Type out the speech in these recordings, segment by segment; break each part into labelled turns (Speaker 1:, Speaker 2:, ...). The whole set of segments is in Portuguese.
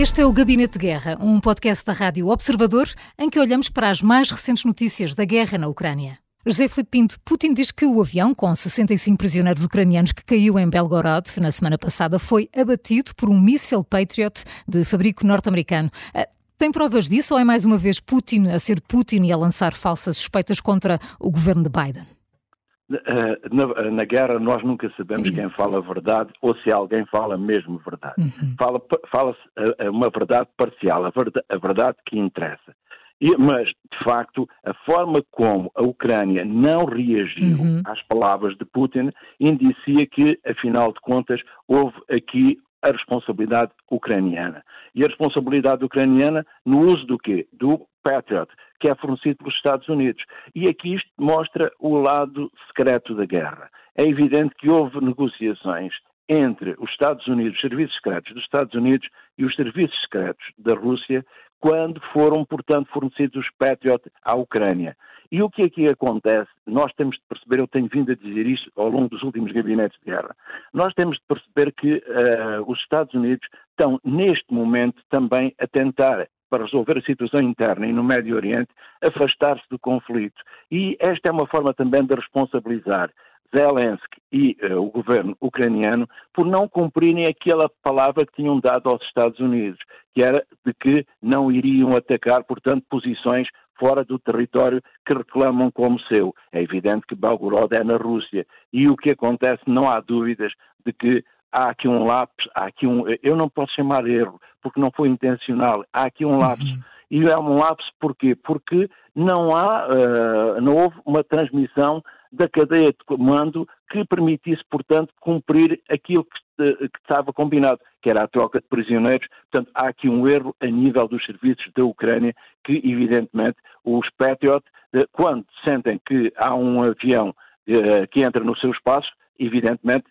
Speaker 1: Este é o Gabinete de Guerra, um podcast da Rádio Observador em que olhamos para as mais recentes notícias da guerra na Ucrânia. José Filipe Pinto, Putin diz que o avião com 65 prisioneiros ucranianos que caiu em Belgorod na semana passada foi abatido por um míssil Patriot de fabrico norte-americano. Ah, tem provas disso ou é mais uma vez Putin a ser Putin e a lançar falsas suspeitas contra o governo de Biden?
Speaker 2: Eh, na, na, guerra nós nunca sabemos Isso. quem fala a verdade ou se alguém fala mesmo verdade. Uhum. Fala-se fala uma verdade parcial, a verdade, a verdade que interessa. E, mas, de facto, a forma como a Ucrânia não reagiu uhum. às palavras de Putin indicia que, afinal de contas, houve aqui a responsabilidade ucraniana. E a responsabilidade ucraniana no uso do quê? Do Patriot, que é fornecido pelos Estados Unidos. E aqui isto mostra o lado secreto da guerra. É evidente que houve negociações entre os Estados Unidos, os serviços secretos dos Estados Unidos e os serviços secretos da Rússia, quando foram, portanto, fornecidos os Patriot à Ucrânia. E o que aqui acontece, nós temos de perceber, eu tenho vindo a dizer isto ao longo dos últimos gabinetes de guerra, nós temos de perceber que uh, os Estados Unidos estão, neste momento, também a tentar para resolver a situação interna e no Médio Oriente, afastar-se do conflito. E esta é uma forma também de responsabilizar Zelensky e uh, o governo ucraniano por não cumprirem aquela palavra que tinham dado aos Estados Unidos, que era de que não iriam atacar, portanto, posições fora do território que reclamam como seu. É evidente que Belgorod é na Rússia e o que acontece, não há dúvidas de que há aqui um lapso, há aqui um, eu não posso chamar erro, porque não foi intencional, há aqui um lapso. Uhum. E é um lapso porquê? Porque não há, uh, não houve uma transmissão da cadeia de comando que permitisse, portanto, cumprir aquilo que, que, estava combinado, que era a troca de prisioneiros. Portanto, há aqui um erro a nível dos serviços da Ucrânia que, evidentemente, os Patriot, uh, quando sentem que há um avião uh, que entra no seu espaço, evidentemente,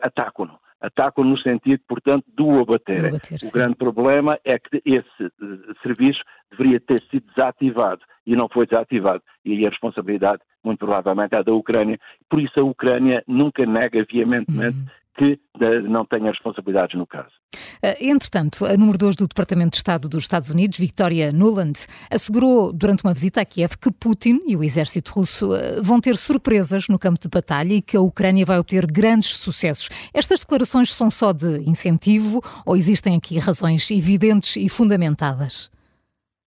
Speaker 2: atacam-no atacam no sentido, portanto, do abater. abater o grande problema é que esse uh, serviço deveria ter sido desativado e não foi desativado. E aí a responsabilidade, muito provavelmente, é da Ucrânia. Por isso a Ucrânia nunca nega veementemente uhum que não tenha responsabilidades no caso.
Speaker 1: Eh, entretanto, a número 2 do Departamento de Estado dos Estados Unidos, Victoria Nuland, assegurou durante uma visita a Kiev que Putin e o exército russo eh, vão ter surpresas no campo de batalha e que a Ucrânia vai obter grandes sucessos. Estas declarações são só de incentivo ou existem aqui razões evidentes e fundamentadas?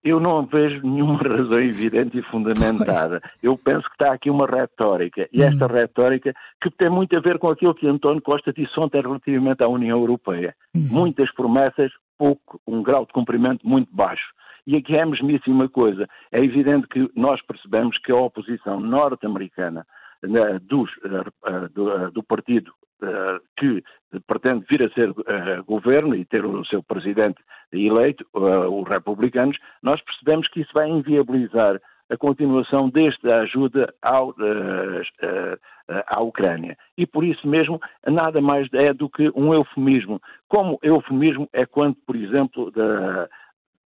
Speaker 2: Eu não vejo nenhuma razão evidente e fundamentada. Pois. Eu penso que está aqui uma retórica, e esta hum. retórica que tem muito a ver com aquilo que António Costa disse ontem relativamente à União Europeia. Hum. Muitas promessas, pouco, um grau de cumprimento muito baixo. E aqui é a mesmíssima coisa. É evidente que nós percebemos que a oposição norte-americana né, dos, uh, do, uh, do, partido uh, que pretende vir a ser governo e ter o seu presidente eleito, os republicanos, nós percebemos que isso vai inviabilizar a continuação desta ajuda ao, à Ucrânia. E por isso mesmo, nada mais é do que um eufemismo. Como eufemismo é quando, por exemplo, da,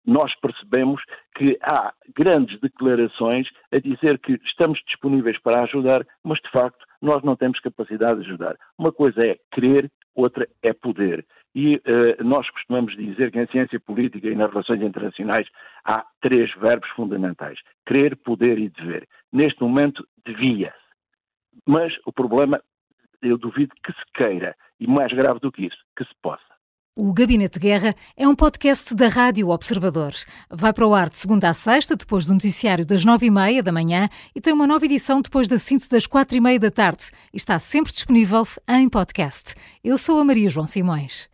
Speaker 2: nós percebemos que há grandes declarações a dizer que estamos disponíveis para ajudar, mas de facto nós não temos capacidade de ajudar. Uma coisa é querer, outra é poder. E uh, nós costumamos dizer que em ciência política e nas relações internacionais há três verbos fundamentais: querer, poder e dever. Neste momento, devia-se. Mas o problema, eu duvido que se queira, e mais grave do que isso, que se possa.
Speaker 1: O Gabinete de Guerra é um podcast da Rádio Observador. Vai para o ar de segunda a sexta, depois do noticiário das nove e meia da manhã e tem uma nova edição depois da síntese das quatro e meia da tarde. Está sempre disponível em podcast. Eu sou a Maria João Simões.